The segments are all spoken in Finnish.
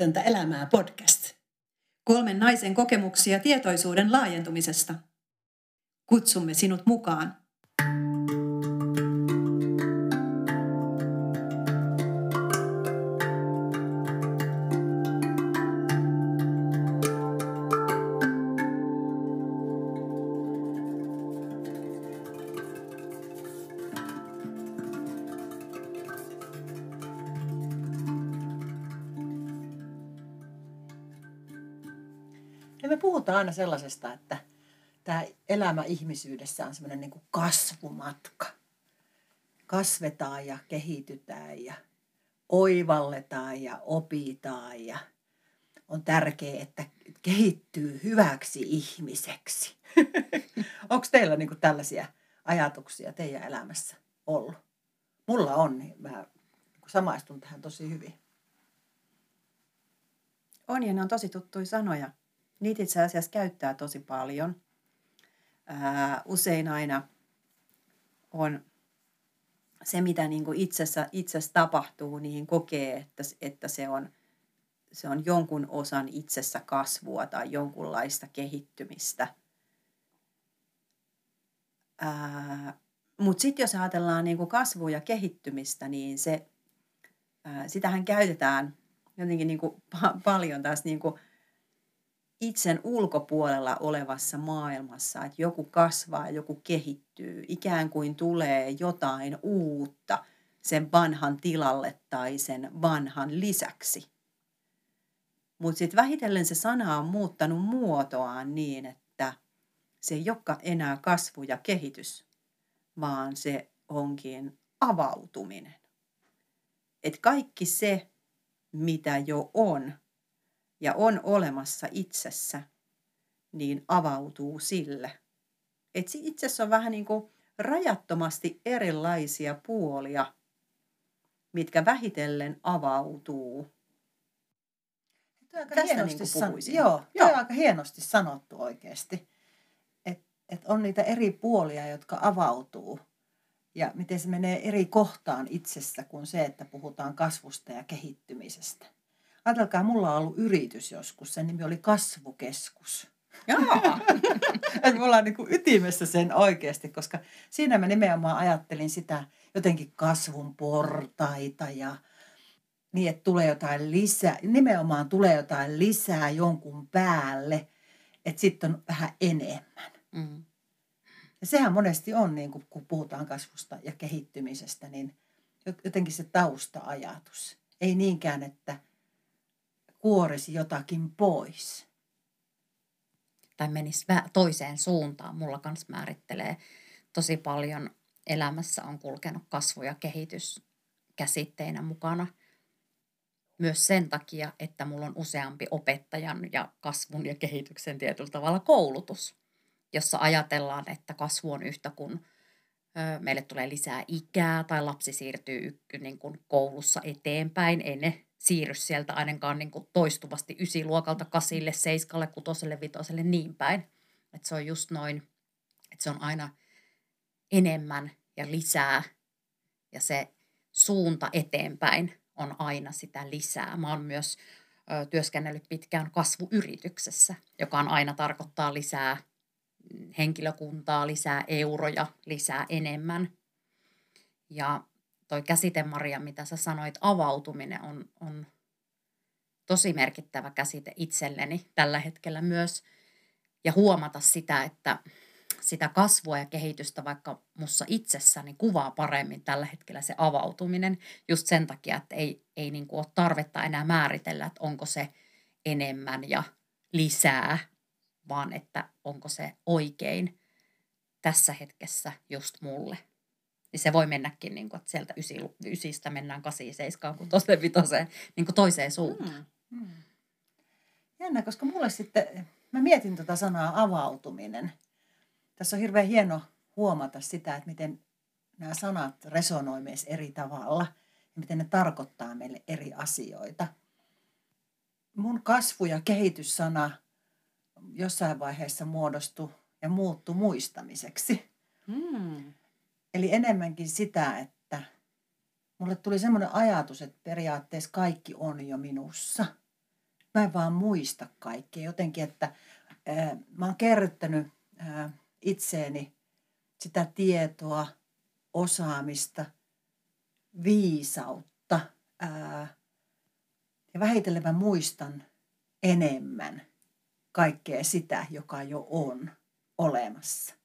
Mieletöntä elämää podcast. Kolmen naisen kokemuksia tietoisuuden laajentumisesta. Kutsumme sinut mukaan. Ja aina sellaisesta, että tämä elämä ihmisyydessä on semmoinen niin kasvumatka. Kasvetaan ja kehitytään ja oivalletaan ja opitaan ja on tärkeää, että kehittyy hyväksi ihmiseksi. Onko teillä niin tällaisia ajatuksia teidän elämässä ollut? Mulla on, niin mä samaistun tähän tosi hyvin. On ja ne on tosi tuttuja sanoja. Niitä itse asiassa käyttää tosi paljon. Ää, usein aina on se, mitä niin kuin itsessä, itsessä tapahtuu, niin kokee, että, että se, on, se on jonkun osan itsessä kasvua tai jonkunlaista kehittymistä. Mutta sitten jos ajatellaan niin kuin kasvua ja kehittymistä, niin se, ää, sitähän käytetään jotenkin niin kuin pa- paljon taas niin kuin itsen ulkopuolella olevassa maailmassa, että joku kasvaa, joku kehittyy, ikään kuin tulee jotain uutta sen vanhan tilalle tai sen vanhan lisäksi. Mutta sitten vähitellen se sana on muuttanut muotoaan niin, että se ei olekaan enää kasvu ja kehitys, vaan se onkin avautuminen. Et kaikki se, mitä jo on, ja on olemassa itsessä, niin avautuu sille. Et itsessä on vähän niin kuin rajattomasti erilaisia puolia, mitkä vähitellen avautuu. Tuo aika Tästä hienosti niin. San- joo, joo. on aika hienosti sanottu oikeasti. Että et on niitä eri puolia, jotka avautuu. Ja miten se menee eri kohtaan itsessä kuin se, että puhutaan kasvusta ja kehittymisestä. Ajatelkaa, mulla on ollut yritys joskus, sen nimi oli Kasvukeskus. Että me ollaan niin kuin ytimessä sen oikeasti, koska siinä mä nimenomaan ajattelin sitä jotenkin kasvun portaita ja niin, että tulee jotain lisää, nimenomaan tulee jotain lisää jonkun päälle, että sitten on vähän enemmän. Mm. Ja sehän monesti on, niin kuin, kun puhutaan kasvusta ja kehittymisestä, niin jotenkin se tausta-ajatus. Ei niinkään, että – kuorisi jotakin pois. Tai menisi toiseen suuntaan. Mulla kans määrittelee tosi paljon elämässä on kulkenut kasvu ja kehitys käsitteinä mukana. Myös sen takia, että mulla on useampi opettajan ja kasvun ja kehityksen tietyllä tavalla koulutus, jossa ajatellaan, että kasvu on yhtä kuin meille tulee lisää ikää tai lapsi siirtyy niin kuin koulussa eteenpäin. Ei ne siirry sieltä ainakaan niin kuin toistuvasti ysiluokalta kasille, seiskalle, kutoselle, vitoselle, niin päin. Että se on just noin, että se on aina enemmän ja lisää ja se suunta eteenpäin on aina sitä lisää. Mä oon myös ö, työskennellyt pitkään kasvuyrityksessä, joka on aina tarkoittaa lisää henkilökuntaa, lisää euroja, lisää enemmän. Ja toi käsite, Maria, mitä sä sanoit, avautuminen on, on tosi merkittävä käsite itselleni tällä hetkellä myös. Ja huomata sitä, että sitä kasvua ja kehitystä vaikka mussa itsessäni kuvaa paremmin tällä hetkellä se avautuminen just sen takia, että ei, ei niin kuin ole tarvetta enää määritellä, että onko se enemmän ja lisää, vaan että onko se oikein tässä hetkessä just mulle niin se voi mennäkin, niin kuin, että sieltä ysi, ysistä mennään kasi seiskaan, kun tosi vitoseen niin kuin toiseen suuntaan. Hmm. Hmm. Jännä, koska mulle sitten, mä mietin tuota sanaa avautuminen. Tässä on hirveän hieno huomata sitä, että miten nämä sanat resonoi meissä eri tavalla ja miten ne tarkoittaa meille eri asioita. Mun kasvu- ja kehityssana jossain vaiheessa muodostui ja muuttui muistamiseksi. Hmm. Eli enemmänkin sitä, että mulle tuli semmoinen ajatus, että periaatteessa kaikki on jo minussa. Mä en vaan muista kaikkea. Jotenkin, että ää, mä oon kerryttänyt ää, itseeni sitä tietoa, osaamista, viisautta. Ää, ja vähitellen mä muistan enemmän kaikkea sitä, joka jo on olemassa.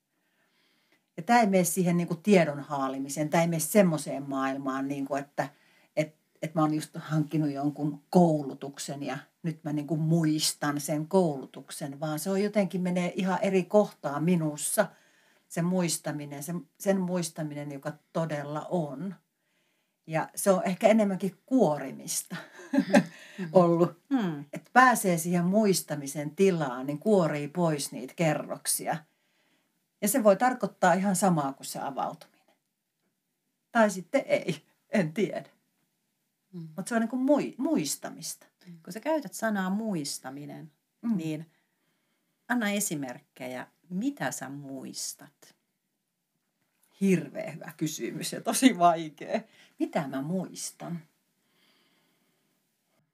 Ja tämä ei mene siihen niin kuin tiedon haalimiseen, tämä ei mene semmoiseen maailmaan, niin kuin, että et, et mä oon just hankkinut jonkun koulutuksen ja nyt mä niin kuin muistan sen koulutuksen, vaan se on jotenkin menee ihan eri kohtaa minussa, se muistaminen, se, sen muistaminen, joka todella on. Ja se on ehkä enemmänkin kuorimista mm-hmm. ollut. Mm. Että pääsee siihen muistamisen tilaan, niin kuorii pois niitä kerroksia. Ja se voi tarkoittaa ihan samaa kuin se avautuminen. Tai sitten ei, en tiedä. Mm. Mutta se on niin kuin mui, muistamista. Kun sä käytät sanaa muistaminen, mm. niin anna esimerkkejä, mitä sä muistat? Hirveän hyvä kysymys ja tosi vaikea. Mitä mä muistan?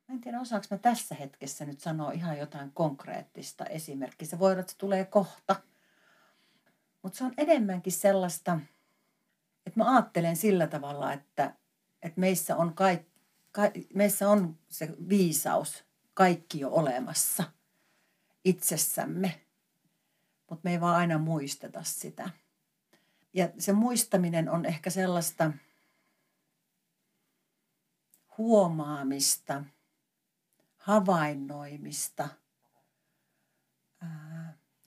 Mä en tiedä, osaanko mä tässä hetkessä nyt sanoa ihan jotain konkreettista esimerkkiä. Se voi olla, että se tulee kohta. Mutta se on enemmänkin sellaista, että mä ajattelen sillä tavalla, että, että meissä, on kaik, ka, meissä on se viisaus kaikki jo olemassa itsessämme, mutta me ei vaan aina muisteta sitä. Ja se muistaminen on ehkä sellaista huomaamista, havainnoimista.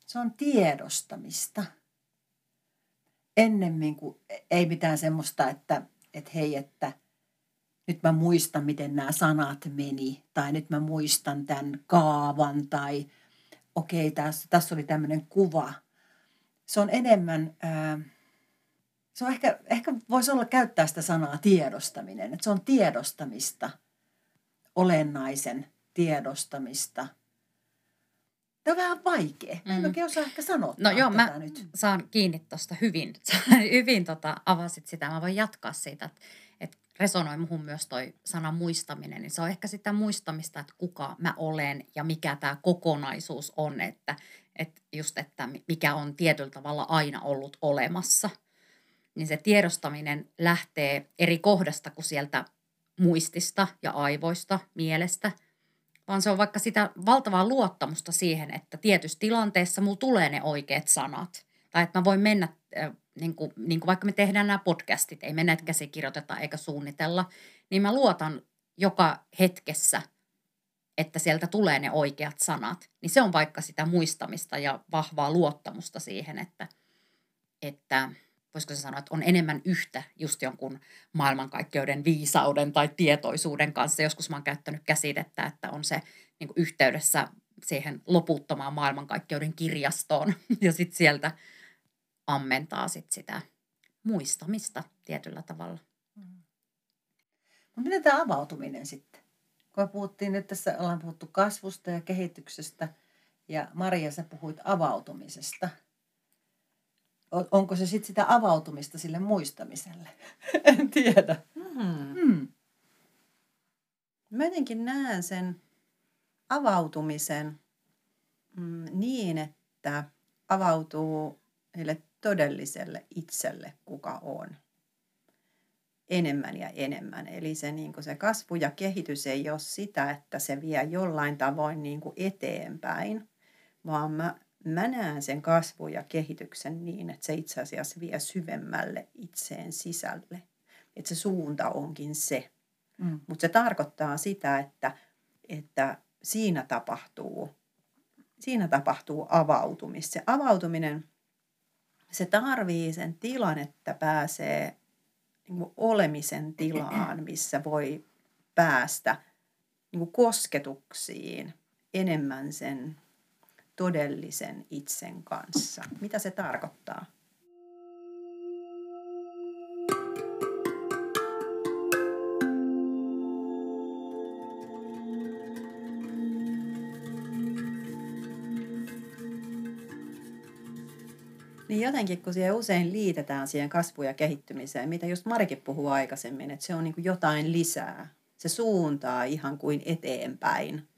Se on tiedostamista. Ennemmin kuin ei mitään semmoista, että, että hei, että nyt mä muistan, miten nämä sanat meni, tai nyt mä muistan tämän kaavan, tai okei, okay, tässä, tässä oli tämmöinen kuva. Se on enemmän, ää, se on ehkä, ehkä voisi olla käyttää sitä sanaa tiedostaminen, että se on tiedostamista, olennaisen tiedostamista. Tämä on vähän vaikea. Mm. En oikein osaa ehkä sanoa No joo, mä nyt. saan kiinni tuosta hyvin. hyvin tota, avasit sitä. Mä voin jatkaa siitä, että, että resonoi muhun myös toi sana muistaminen. Niin se on ehkä sitä muistamista, että kuka mä olen ja mikä tämä kokonaisuus on. Että, että just, että mikä on tietyllä tavalla aina ollut olemassa – niin se tiedostaminen lähtee eri kohdasta kuin sieltä muistista ja aivoista, mielestä, vaan se on vaikka sitä valtavaa luottamusta siihen, että tietyssä tilanteessa mulla tulee ne oikeat sanat. Tai että mä voin mennä, äh, niin kuin, niin kuin vaikka me tehdään nämä podcastit, ei me näitä käsikirjoiteta eikä suunnitella, niin mä luotan joka hetkessä, että sieltä tulee ne oikeat sanat. Niin se on vaikka sitä muistamista ja vahvaa luottamusta siihen, että, että – voisiko se sanoa, että on enemmän yhtä just jonkun maailmankaikkeuden viisauden tai tietoisuuden kanssa. Joskus mä oon käyttänyt käsitettä, että on se niin kuin yhteydessä siihen loputtomaan maailmankaikkeuden kirjastoon ja sitten sieltä ammentaa sit sitä muistamista tietyllä tavalla. Mm. Mutta miten tämä avautuminen sitten? Kun puhuttiin nyt tässä, ollaan puhuttu kasvusta ja kehityksestä ja Maria, sä puhuit avautumisesta – onko se sitten sitä avautumista sille muistamiselle? en tiedä. Mm. Mm. Mä jotenkin näen sen avautumisen mm, niin, että avautuu heille todelliselle itselle, kuka on. Enemmän ja enemmän. Eli se, niin se kasvu ja kehitys ei ole sitä, että se vie jollain tavoin niin eteenpäin, vaan mä mä näen sen kasvun ja kehityksen niin, että se itse asiassa vie syvemmälle itseen sisälle. Että se suunta onkin se. Mm. Mutta se tarkoittaa sitä, että, että siinä tapahtuu siinä tapahtuu avautumista. Se avautuminen, se tarvii sen tilan, että pääsee niin olemisen tilaan, missä voi päästä niin kosketuksiin enemmän sen todellisen itsen kanssa. Mitä se tarkoittaa? Niin jotenkin, kun siihen usein liitetään siihen kasvuun ja kehittymiseen, mitä just Marikin puhuu aikaisemmin, että se on niin jotain lisää. Se suuntaa ihan kuin eteenpäin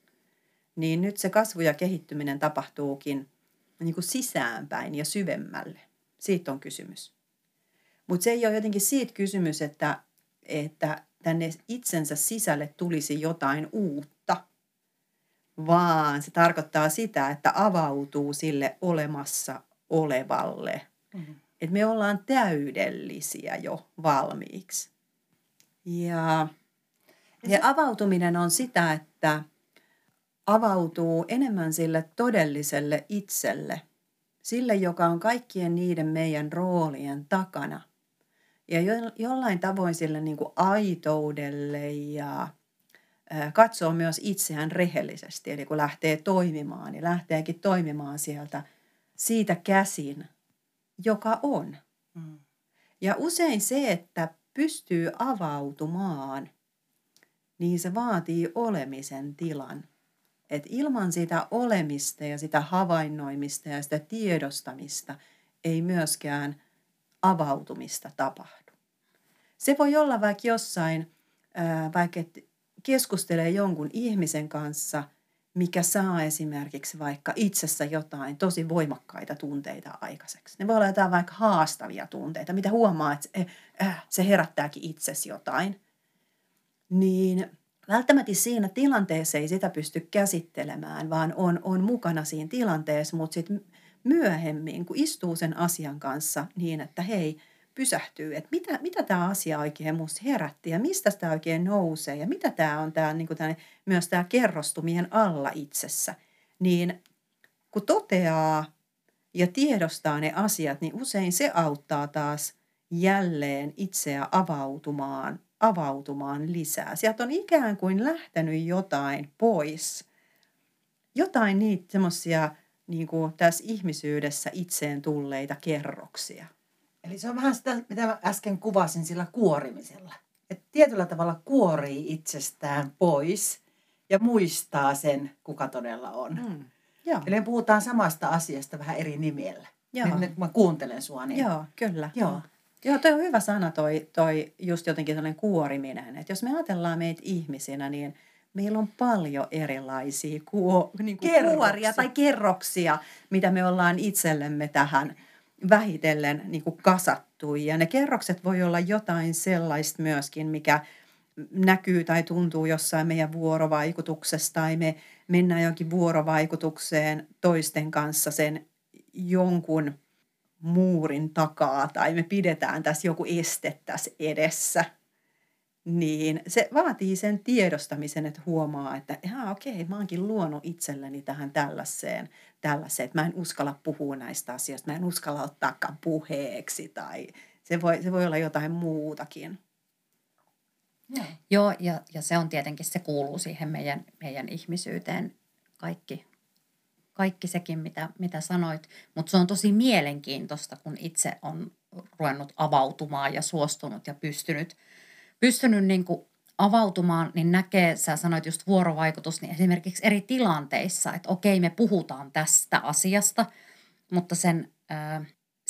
niin nyt se kasvu ja kehittyminen tapahtuukin niin kuin sisäänpäin ja syvemmälle. Siitä on kysymys. Mutta se ei ole jotenkin siitä kysymys, että, että tänne itsensä sisälle tulisi jotain uutta, vaan se tarkoittaa sitä, että avautuu sille olemassa olevalle. Mm-hmm. Että me ollaan täydellisiä jo valmiiksi. Ja, ja avautuminen on sitä, että avautuu enemmän sille todelliselle itselle, sille, joka on kaikkien niiden meidän roolien takana. Ja jo, jollain tavoin sille niin kuin aitoudelle ja katsoo myös itseään rehellisesti. Eli kun lähtee toimimaan, niin lähteekin toimimaan sieltä siitä käsin, joka on. Mm. Ja usein se, että pystyy avautumaan, niin se vaatii olemisen tilan. Et ilman sitä olemista ja sitä havainnoimista ja sitä tiedostamista ei myöskään avautumista tapahdu. Se voi olla vaikka jossain, vaikka keskustelee jonkun ihmisen kanssa, mikä saa esimerkiksi vaikka itsessä jotain tosi voimakkaita tunteita aikaiseksi. Ne voi olla jotain vaikka haastavia tunteita, mitä huomaa, että se, se herättääkin itsesi jotain. Niin välttämättä siinä tilanteessa ei sitä pysty käsittelemään, vaan on, on mukana siinä tilanteessa, mutta sitten myöhemmin, kun istuu sen asian kanssa niin, että hei, pysähtyy, että mitä, mitä tämä asia oikein minusta herätti ja mistä tämä oikein nousee ja mitä tämä on tämä, niin kuin tämä, myös tämä kerrostumien alla itsessä, niin kun toteaa ja tiedostaa ne asiat, niin usein se auttaa taas jälleen itseä avautumaan, avautumaan lisää. Sieltä on ikään kuin lähtenyt jotain pois. Jotain niitä semmoisia niin tässä ihmisyydessä itseen tulleita kerroksia. Eli se on vähän sitä, mitä mä äsken kuvasin sillä kuorimisella. Että tietyllä tavalla kuorii itsestään pois ja muistaa sen, kuka todella on. Mm. Joo. Eli me puhutaan samasta asiasta vähän eri nimellä. Joo. Nyt, nyt mä kuuntelen sua. Niin... Joo, kyllä. Joo. Joo, toi on hyvä sana toi, toi just jotenkin sellainen kuoriminen. Että jos me ajatellaan meitä ihmisinä, niin meillä on paljon erilaisia kuo, niin kuin kuoria tai kerroksia, mitä me ollaan itsellemme tähän – vähitellen niin kuin kasattu. Ja ne kerrokset voi olla jotain sellaista myöskin, mikä näkyy tai tuntuu jossain meidän vuorovaikutuksessa tai me mennään jonkin vuorovaikutukseen toisten kanssa sen jonkun muurin takaa tai me pidetään tässä joku este tässä edessä – niin se vaatii sen tiedostamisen, että huomaa, että ihan okei, mä oonkin luonut itselleni tähän tällaiseen, tällaiseen, että mä en uskalla puhua näistä asioista, mä en uskalla ottaakaan puheeksi tai se voi, se voi olla jotain muutakin. Ja. Joo, ja, ja se on tietenkin, se kuuluu siihen meidän, meidän ihmisyyteen kaikki, kaikki sekin, mitä, mitä sanoit. Mutta se on tosi mielenkiintoista, kun itse on ruvennut avautumaan ja suostunut ja pystynyt – pystynyt niin kuin avautumaan, niin näkee, sä sanoit just vuorovaikutus, niin esimerkiksi eri tilanteissa, että okei, me puhutaan tästä asiasta, mutta sen,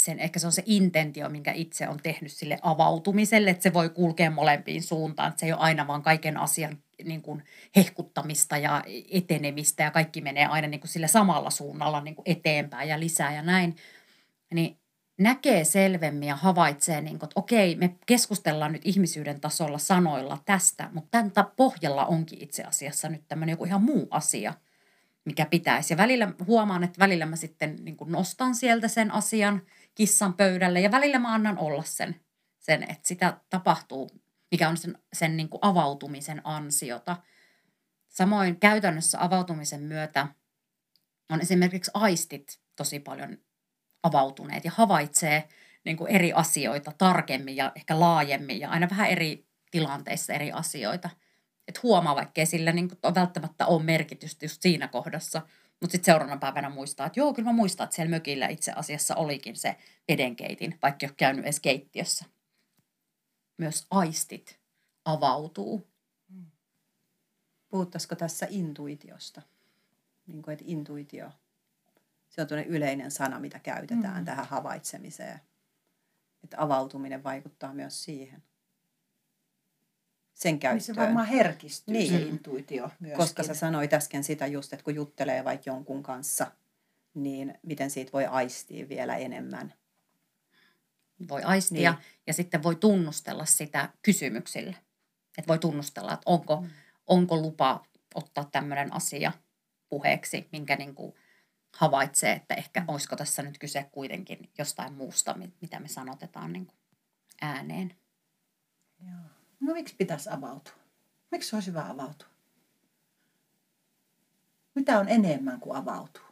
sen ehkä se on se intentio, minkä itse on tehnyt sille avautumiselle, että se voi kulkea molempiin suuntaan, että se ei ole aina vaan kaiken asian niin kuin hehkuttamista ja etenemistä ja kaikki menee aina niin kuin sille samalla suunnalla niin kuin eteenpäin ja lisää ja näin. Niin näkee selvemmin ja havaitsee, niin kuin, että okei, me keskustellaan nyt ihmisyyden tasolla sanoilla tästä, mutta tämän pohjalla onkin itse asiassa nyt tämmöinen joku ihan muu asia, mikä pitäisi. Ja välillä huomaan, että välillä mä sitten niin kuin nostan sieltä sen asian kissan pöydälle ja välillä mä annan olla sen, sen että sitä tapahtuu, mikä on sen, sen niin kuin avautumisen ansiota. Samoin käytännössä avautumisen myötä on esimerkiksi aistit tosi paljon avautuneet ja havaitsee niin kuin eri asioita tarkemmin ja ehkä laajemmin ja aina vähän eri tilanteissa eri asioita. Että huomaa, vaikka sillä niin kuin välttämättä ole merkitystä just siinä kohdassa, mutta sitten seuraavana päivänä muistaa, että joo, kyllä mä muistan, että siellä mökillä itse asiassa olikin se vedenkeitin, vaikka ei ole käynyt edes keittiössä. Myös aistit avautuu. Puhuttaisiko tässä intuitiosta? Niin kuin, että intuitio se on yleinen sana, mitä käytetään mm. tähän havaitsemiseen. Että avautuminen vaikuttaa myös siihen. Sen käyttöön. Niin se varmaan herkistyy niin. se intuitio myöskin. Koska sä sanoit äsken sitä just, että kun juttelee vaikka jonkun kanssa, niin miten siitä voi aistia vielä enemmän. Voi aistia niin. ja sitten voi tunnustella sitä kysymyksillä. Että voi tunnustella, että onko, mm. onko lupa ottaa tämmöinen asia puheeksi, minkä niin kuin havaitsee, että ehkä mm. olisiko tässä nyt kyse kuitenkin jostain muusta, mitä me sanotetaan niin kuin ääneen. Joo. No miksi pitäisi avautua? Miksi olisi hyvä avautua? Mitä on enemmän kuin avautuu?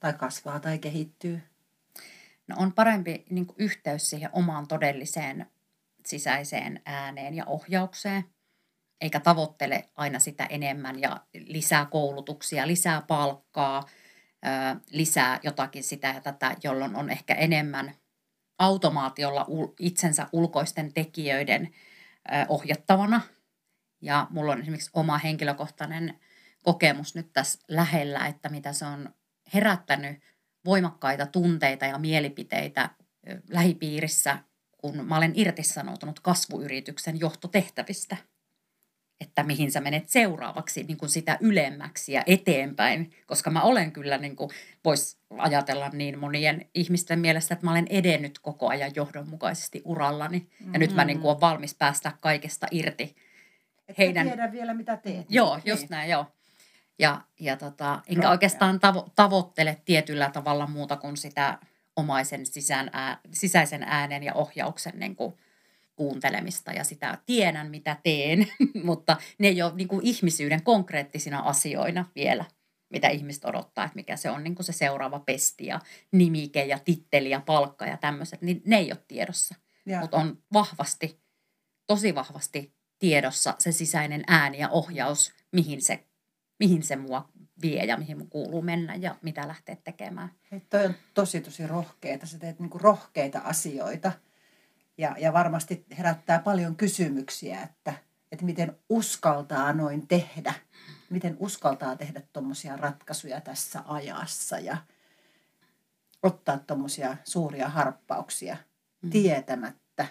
Tai kasvaa tai kehittyy? No on parempi niin kuin yhteys siihen omaan todelliseen sisäiseen ääneen ja ohjaukseen, eikä tavoittele aina sitä enemmän ja lisää koulutuksia, lisää palkkaa, lisää jotakin sitä ja tätä, jolloin on ehkä enemmän automaatiolla itsensä ulkoisten tekijöiden ohjattavana. Ja mulla on esimerkiksi oma henkilökohtainen kokemus nyt tässä lähellä, että mitä se on herättänyt voimakkaita tunteita ja mielipiteitä lähipiirissä, kun mä olen irtisanoutunut kasvuyrityksen johtotehtävistä – että mihin sä menet seuraavaksi niin kuin sitä ylemmäksi ja eteenpäin, koska mä olen kyllä, niin kuin voisi ajatella niin monien ihmisten mielestä, että mä olen edennyt koko ajan johdonmukaisesti urallani mm-hmm. ja nyt mä niin kuin olen valmis päästä kaikesta irti. Että heidän... tiedä vielä mitä teet. Joo, niin. just näin, joo. Ja, ja tota, enkä Rohkea. oikeastaan tavo- tavoittele tietyllä tavalla muuta kuin sitä omaisen sisään ää, sisäisen äänen ja ohjauksen niin kuin, kuuntelemista ja sitä tiedän, mitä teen, mutta ne ei ole niin kuin ihmisyyden konkreettisina asioina vielä, mitä ihmiset odottaa, että mikä se on niin kuin se seuraava pesti ja nimike ja titteli ja palkka ja tämmöiset, niin ne ei ole tiedossa. Mutta on vahvasti, tosi vahvasti tiedossa se sisäinen ääni ja ohjaus, mihin se, mihin se mua vie ja mihin mun kuuluu mennä ja mitä lähteä tekemään. Hei, toi on tosi tosi rohkeita. Sä teet niinku rohkeita asioita – ja, ja varmasti herättää paljon kysymyksiä, että, että miten uskaltaa noin tehdä. Miten uskaltaa tehdä tuommoisia ratkaisuja tässä ajassa ja ottaa tuommoisia suuria harppauksia mm. tietämättä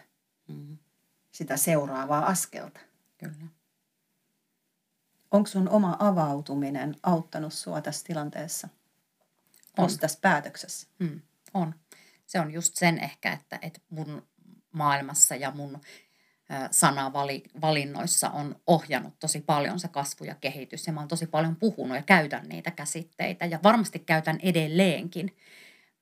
mm. sitä seuraavaa askelta. Kyllä. Onko sun oma avautuminen auttanut sua tässä tilanteessa? On. tässä päätöksessä? Mm, on. Se on just sen ehkä, että, että mun maailmassa ja mun sanavalinnoissa on ohjannut tosi paljon se kasvu ja kehitys. Ja mä oon tosi paljon puhunut ja käytän niitä käsitteitä ja varmasti käytän edelleenkin.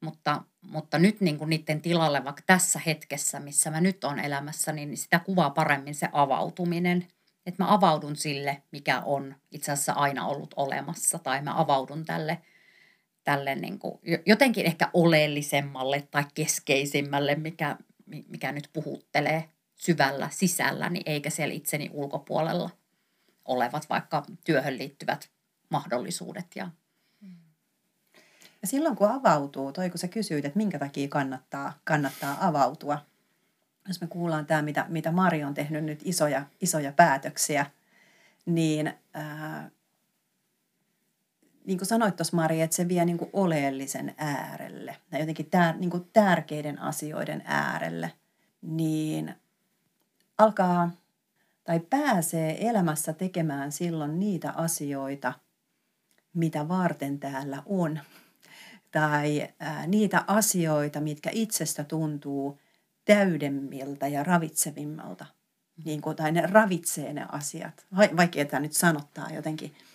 Mutta, mutta nyt niin kuin niiden tilalle, vaikka tässä hetkessä, missä mä nyt on elämässä, niin sitä kuvaa paremmin se avautuminen. Että mä avaudun sille, mikä on itse asiassa aina ollut olemassa, tai mä avaudun tälle, tälle niin kuin jotenkin ehkä oleellisemmalle tai keskeisimmälle, mikä, mikä nyt puhuttelee syvällä sisälläni, eikä siellä itseni ulkopuolella olevat vaikka työhön liittyvät mahdollisuudet. Ja... ja silloin kun avautuu, toi kun sä kysyit, että minkä takia kannattaa, kannattaa avautua, jos me kuullaan tämä, mitä, mitä Mari on tehnyt nyt isoja, isoja päätöksiä, niin ää, niin kuin sanoit tuossa Mari, että se vie niin kuin oleellisen äärelle ja jotenkin tär, niin kuin tärkeiden asioiden äärelle, niin alkaa tai pääsee elämässä tekemään silloin niitä asioita, mitä varten täällä on. Tai ää, niitä asioita, mitkä itsestä tuntuu täydemmiltä ja ravitsevimmalta. Niin kuin, tai ne ravitsee ne asiat. Vaikea tämä nyt sanottaa jotenkin –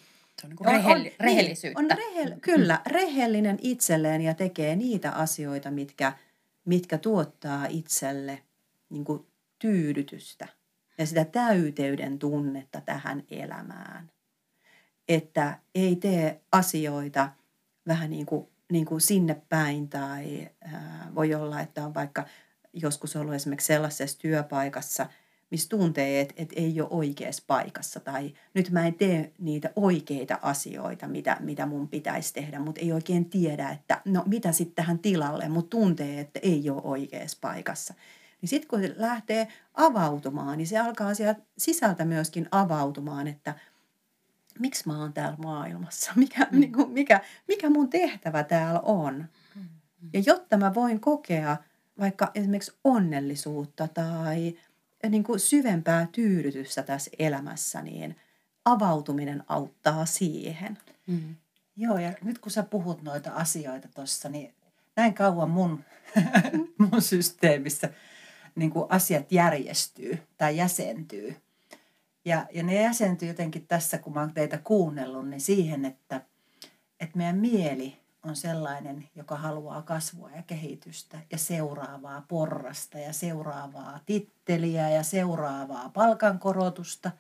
se on niin kuin rehell- on, rehellisyyttä. on rehell- kyllä, rehellinen itselleen ja tekee niitä asioita, mitkä, mitkä tuottaa itselle niin kuin tyydytystä ja sitä täyteyden tunnetta tähän elämään. Että ei tee asioita vähän niin kuin, niin kuin sinne päin tai ää, voi olla, että on vaikka joskus ollut esimerkiksi sellaisessa työpaikassa – missä tuntee, että, että ei ole oikeassa paikassa tai nyt mä en tee niitä oikeita asioita, mitä, mitä mun pitäisi tehdä, mutta ei oikein tiedä, että no mitä sitten tähän tilalle, mutta tuntee, että ei ole oikeassa paikassa. Niin sitten kun se lähtee avautumaan, niin se alkaa sieltä sisältä myöskin avautumaan, että miksi mä oon täällä maailmassa, mikä, mm. niin kuin, mikä, mikä mun tehtävä täällä on. Mm. Ja jotta mä voin kokea vaikka esimerkiksi onnellisuutta tai niin kuin syvempää tyydytystä tässä elämässä, niin avautuminen auttaa siihen. Mm. Joo, ja nyt kun sä puhut noita asioita tuossa, niin näin kauan mun, mun systeemissä niin kuin asiat järjestyy tai jäsentyy. Ja, ja ne jäsentyy jotenkin tässä, kun mä oon teitä kuunnellut, niin siihen, että, että meidän mieli on sellainen, joka haluaa kasvua ja kehitystä ja seuraavaa porrasta ja seuraavaa titteliä ja seuraavaa palkankorotusta.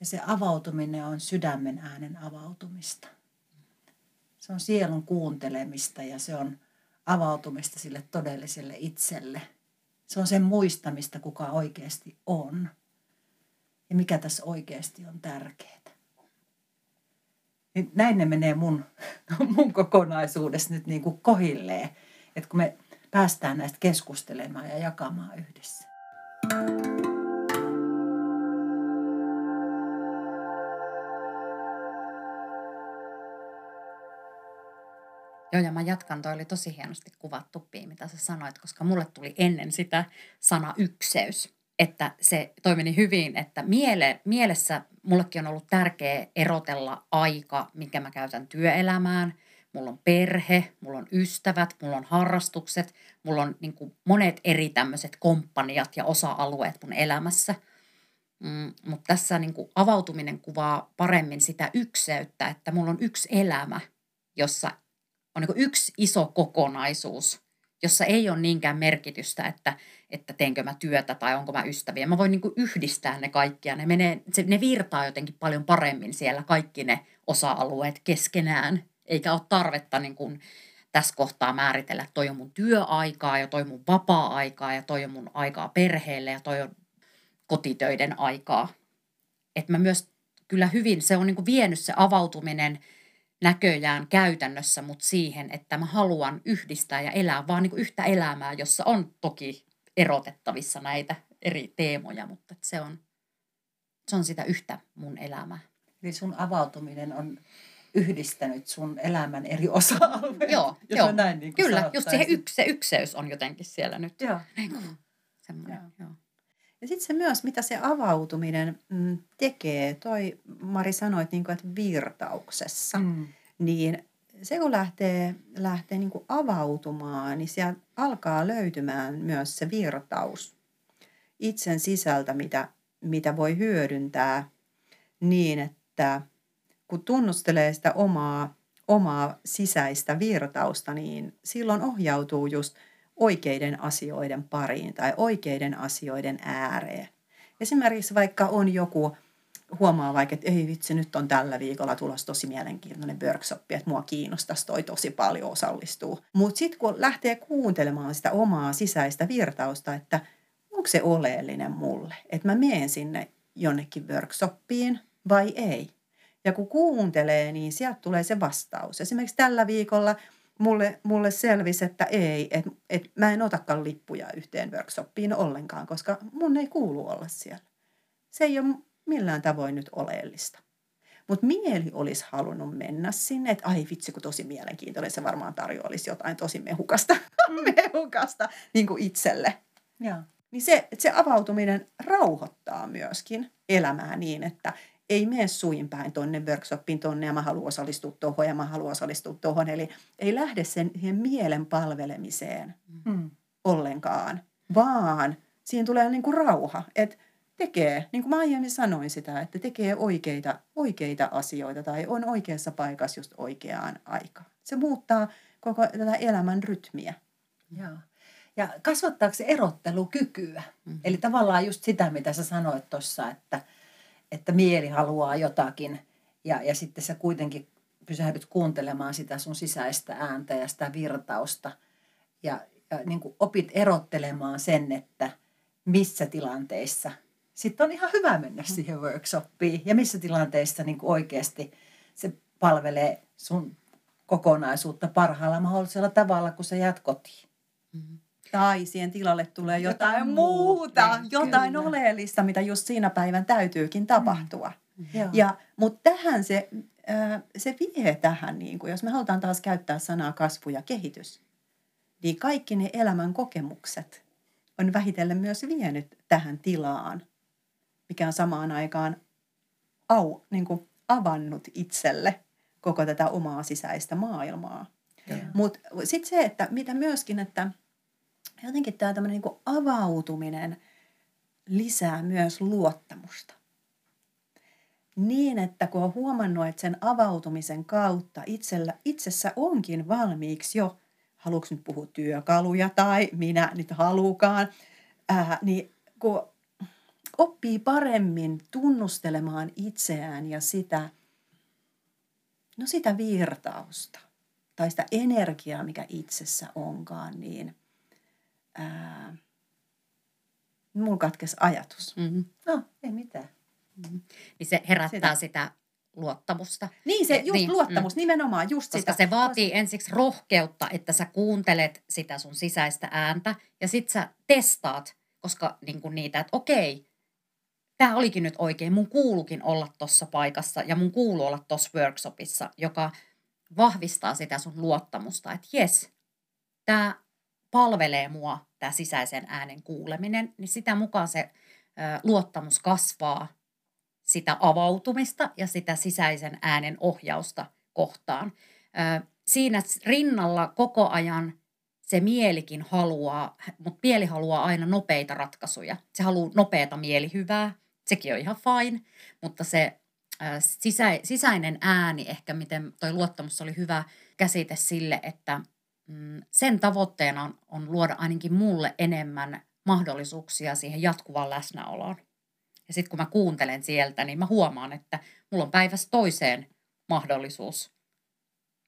Ja se avautuminen on sydämen äänen avautumista. Se on sielun kuuntelemista ja se on avautumista sille todelliselle itselle. Se on sen muistamista, kuka oikeasti on ja mikä tässä oikeasti on tärkeää. Niin näin ne menee mun, mun kokonaisuudessa nyt niin kuin kohilleen, että kun me päästään näistä keskustelemaan ja jakamaan yhdessä. Joo, ja mä jatkan, toi oli tosi hienosti kuvattu, mitä sä sanoit, koska mulle tuli ennen sitä sana ykseys että se toimi hyvin, että miele, mielessä mullekin on ollut tärkeä erotella aika, minkä mä käytän työelämään. Mulla on perhe, mulla on ystävät, mulla on harrastukset, mulla on niin kuin monet eri tämmöiset komppaniat ja osa-alueet mun elämässä. Mm, mutta tässä niin kuin avautuminen kuvaa paremmin sitä ykseyttä, että mulla on yksi elämä, jossa on niin yksi iso kokonaisuus, jossa ei ole niinkään merkitystä, että – että teenkö mä työtä tai onko mä ystäviä. Mä voin niin kuin yhdistää ne kaikkia. Ne, menee, se, ne virtaa jotenkin paljon paremmin siellä kaikki ne osa-alueet keskenään. Eikä ole tarvetta niin kuin tässä kohtaa määritellä, että toi on mun työaikaa ja toi mun vapaa-aikaa ja toi on mun aikaa perheelle ja toi on kotitöiden aikaa. Että mä myös kyllä hyvin, se on niin kuin vienyt se avautuminen näköjään käytännössä mut siihen, että mä haluan yhdistää ja elää vaan niin kuin yhtä elämää, jossa on toki erotettavissa näitä eri teemoja, mutta se on, se on sitä yhtä mun elämää. Eli sun avautuminen on yhdistänyt sun elämän eri osa-alueita. Joo, joo. Näin, niin kyllä. Just siihen yks, se ykseys on jotenkin siellä nyt. Joo. Niin kuin, semmoinen, joo. joo. Ja sitten se myös, mitä se avautuminen mm, tekee, toi Mari sanoit, niin kuin, että virtauksessa, mm. niin se kun lähtee, lähtee niin kuin avautumaan, niin sieltä alkaa löytymään myös se virtaus itsen sisältä, mitä, mitä voi hyödyntää niin, että kun tunnustelee sitä omaa, omaa sisäistä virtausta, niin silloin ohjautuu just oikeiden asioiden pariin tai oikeiden asioiden ääreen. Esimerkiksi vaikka on joku huomaa vaikka, että ei vitsi, nyt on tällä viikolla tulossa tosi mielenkiintoinen workshop, että mua kiinnostaisi toi tosi paljon osallistuu. Mutta sitten kun lähtee kuuntelemaan sitä omaa sisäistä virtausta, että onko se oleellinen mulle, että mä menen sinne jonnekin workshoppiin vai ei. Ja kun kuuntelee, niin sieltä tulee se vastaus. Esimerkiksi tällä viikolla mulle, mulle selvisi, että ei, että et mä en otakaan lippuja yhteen workshoppiin ollenkaan, koska mun ei kuulu olla siellä. Se ei ole millään tavoin nyt oleellista. Mutta mieli olisi halunnut mennä sinne, että ai vitsi, kun tosi mielenkiintoinen, se varmaan tarjoaisi jotain tosi mehukasta, mm. mehukasta niin kuin itselle. Ja. Niin se, se avautuminen rauhoittaa myöskin elämää niin, että ei mene suin päin tonne workshoppiin tonne ja mä haluan osallistua tuohon ja mä haluan osallistua tuohon. Eli ei lähde sen mielen palvelemiseen mm. ollenkaan, vaan siinä tulee niin kuin rauha. Että tekee, niin kuin mä aiemmin sanoin sitä, että tekee oikeita, oikeita asioita tai on oikeassa paikassa just oikeaan aikaan. Se muuttaa koko tätä elämän rytmiä. Joo. Ja kasvattaako se erottelukykyä? Mm-hmm. Eli tavallaan just sitä, mitä sä sanoit tuossa, että, että mieli haluaa jotakin ja, ja sitten sä kuitenkin pysähdyt kuuntelemaan sitä sun sisäistä ääntä ja sitä virtausta. Ja, ja niin kuin opit erottelemaan sen, että missä tilanteissa – sitten on ihan hyvä mennä mm. siihen workshoppiin ja missä tilanteissa niin kuin oikeasti se palvelee sun kokonaisuutta parhaalla mahdollisella tavalla, kun sä jäät kotiin. Mm-hmm. Tai siihen tilalle tulee jotain, jotain muuta, niin, jotain kyllä. oleellista, mitä just siinä päivän täytyykin tapahtua. Mm. Ja, mutta tähän se, äh, se vie tähän, niin kuin, jos me halutaan taas käyttää sanaa kasvu ja kehitys, niin kaikki ne elämän kokemukset on vähitellen myös vienyt tähän tilaan, mikä on samaan aikaan au, niin kuin avannut itselle koko tätä omaa sisäistä maailmaa. Mutta sitten se, että mitä myöskin, että jotenkin tämä tämmöinen niin avautuminen lisää myös luottamusta. Niin, että kun on huomannut, että sen avautumisen kautta itsellä, itsessä onkin valmiiksi jo, haluatko nyt puhua työkaluja tai minä nyt halukaan, ää, niin kun oppii paremmin tunnustelemaan itseään ja sitä, no sitä virtausta tai sitä energiaa, mikä itsessä onkaan, niin ää, mulla katkesi ajatus. Mm-hmm. No, ei mitään. Mm-hmm. Niin se herättää sitä, sitä luottamusta. Niin, se just niin, luottamus, mm. nimenomaan just Koska sitä. se vaatii ensiksi rohkeutta, että sä kuuntelet sitä sun sisäistä ääntä ja sit sä testaat, koska niin kuin niitä, että okei, tämä olikin nyt oikein, mun kuulukin olla tuossa paikassa ja mun kuuluu olla tuossa workshopissa, joka vahvistaa sitä sun luottamusta, että jes, tämä palvelee mua, tämä sisäisen äänen kuuleminen, niin sitä mukaan se luottamus kasvaa sitä avautumista ja sitä sisäisen äänen ohjausta kohtaan. Siinä rinnalla koko ajan se mielikin haluaa, mutta mieli haluaa aina nopeita ratkaisuja. Se haluaa nopeata mielihyvää, sekin on ihan fine, mutta se sisä, sisäinen ääni, ehkä miten toi luottamus oli hyvä käsite sille, että sen tavoitteena on, on luoda ainakin mulle enemmän mahdollisuuksia siihen jatkuvaan läsnäoloon. Ja sitten kun mä kuuntelen sieltä, niin mä huomaan, että mulla on päivästä toiseen mahdollisuus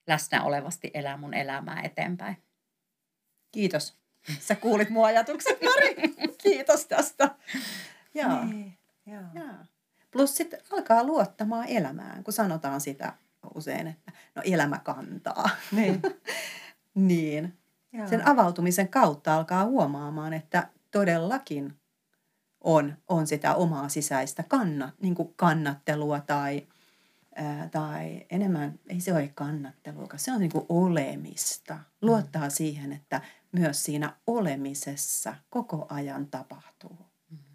läsnä olevasti elää mun elämää eteenpäin. Kiitos. Sä kuulit mun ajatukset, Mari. Kiitos tästä. Joo. Niin, joo. joo. Plus sitten alkaa luottamaan elämään, kun sanotaan sitä usein, että no elämä kantaa. Niin. niin. Joo. Sen avautumisen kautta alkaa huomaamaan, että todellakin on, on sitä omaa sisäistä kanna, niin kuin kannattelua tai, ää, tai enemmän, ei se ole kannattelua, se on niin kuin olemista. Luottaa mm. siihen, että myös siinä olemisessa koko ajan tapahtuu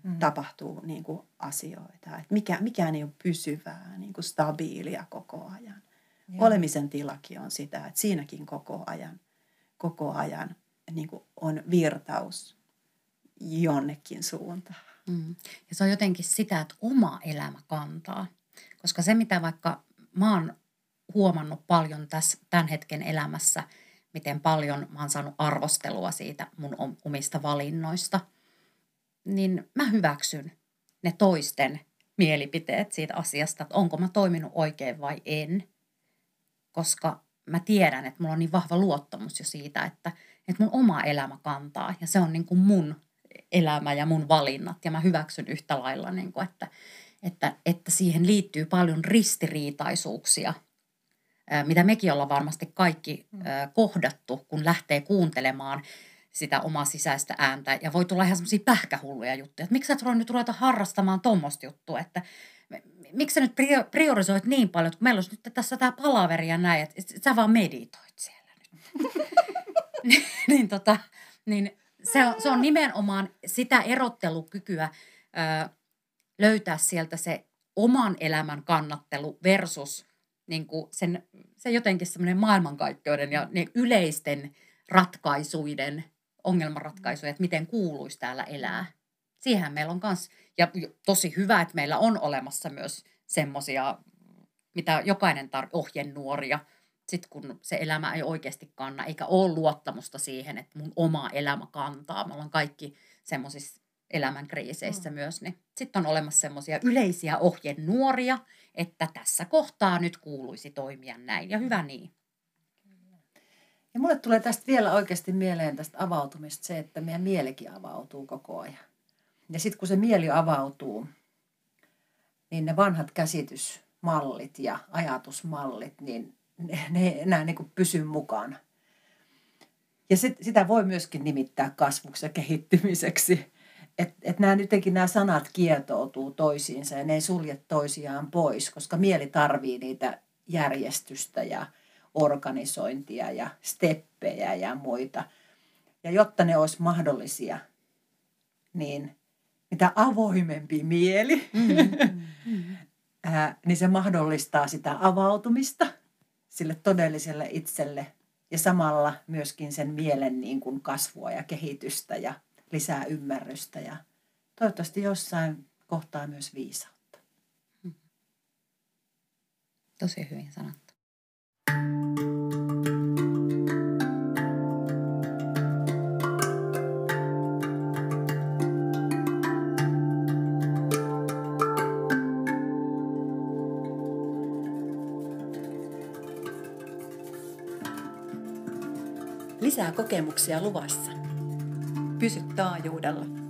mm. tapahtuu niin kuin asioita. Et mikä, mikään ei ole pysyvää, niin kuin stabiilia koko ajan. Joo. Olemisen tilakin on sitä, että siinäkin koko ajan, koko ajan niin kuin on virtaus jonnekin suuntaan. Mm. Ja se on jotenkin sitä, että oma elämä kantaa. Koska se, mitä vaikka mä oon huomannut paljon tässä tämän hetken elämässä, miten paljon mä oon saanut arvostelua siitä mun omista valinnoista – niin mä hyväksyn ne toisten mielipiteet siitä asiasta, että onko mä toiminut oikein vai en. Koska mä tiedän, että mulla on niin vahva luottamus jo siitä, että, että mun oma elämä kantaa ja se on niin kuin mun elämä ja mun valinnat ja mä hyväksyn yhtä lailla, niin kuin, että, että, että siihen liittyy paljon ristiriitaisuuksia, mitä mekin ollaan varmasti kaikki mm. kohdattu, kun lähtee kuuntelemaan sitä omaa sisäistä ääntä. Ja voi tulla ihan semmoisia pähkähulluja juttuja, että miksi sä et nyt ruveta harrastamaan tuommoista juttua, että miksi sä nyt priorisoit niin paljon, että meillä olisi nyt tässä tämä palaveri ja näin, että sä vaan meditoit siellä nyt. niin, tota, niin se, on, se on nimenomaan sitä erottelukykyä ö, löytää sieltä se oman elämän kannattelu versus niin kuin sen, se jotenkin semmoinen maailmankaikkeuden ja ne yleisten ratkaisuiden ongelmanratkaisuja, että miten kuuluisi täällä elää. Siihen meillä on myös, ja tosi hyvä, että meillä on olemassa myös semmoisia, mitä jokainen tar- ohjenuoria, sitten kun se elämä ei oikeasti kanna, eikä ole luottamusta siihen, että mun oma elämä kantaa. Me ollaan kaikki semmoisissa elämän kriiseissä mm. myös, niin sitten on olemassa semmoisia yleisiä ohjenuoria, että tässä kohtaa nyt kuuluisi toimia näin, ja hyvä niin. Ja mulle tulee tästä vielä oikeasti mieleen tästä avautumista se, että meidän mielikin avautuu koko ajan. Ja sitten kun se mieli avautuu, niin ne vanhat käsitysmallit ja ajatusmallit, niin ne, ne enää niin kuin pysy mukana. Ja sit, sitä voi myöskin nimittää kasvuksi ja kehittymiseksi. Että et nämä jotenkin nämä sanat kietoutuu toisiinsa ja ne ei sulje toisiaan pois, koska mieli tarvii niitä järjestystä ja, organisointia ja steppejä ja muita. Ja jotta ne olisi mahdollisia, niin mitä avoimempi mieli, mm-hmm. ää, niin se mahdollistaa sitä avautumista sille todelliselle itselle ja samalla myöskin sen mielen niin kuin kasvua ja kehitystä ja lisää ymmärrystä ja toivottavasti jossain kohtaa myös viisautta. Tosi hyvin sanottu. Lisää kokemuksia luvassa. Pysy taajuudella.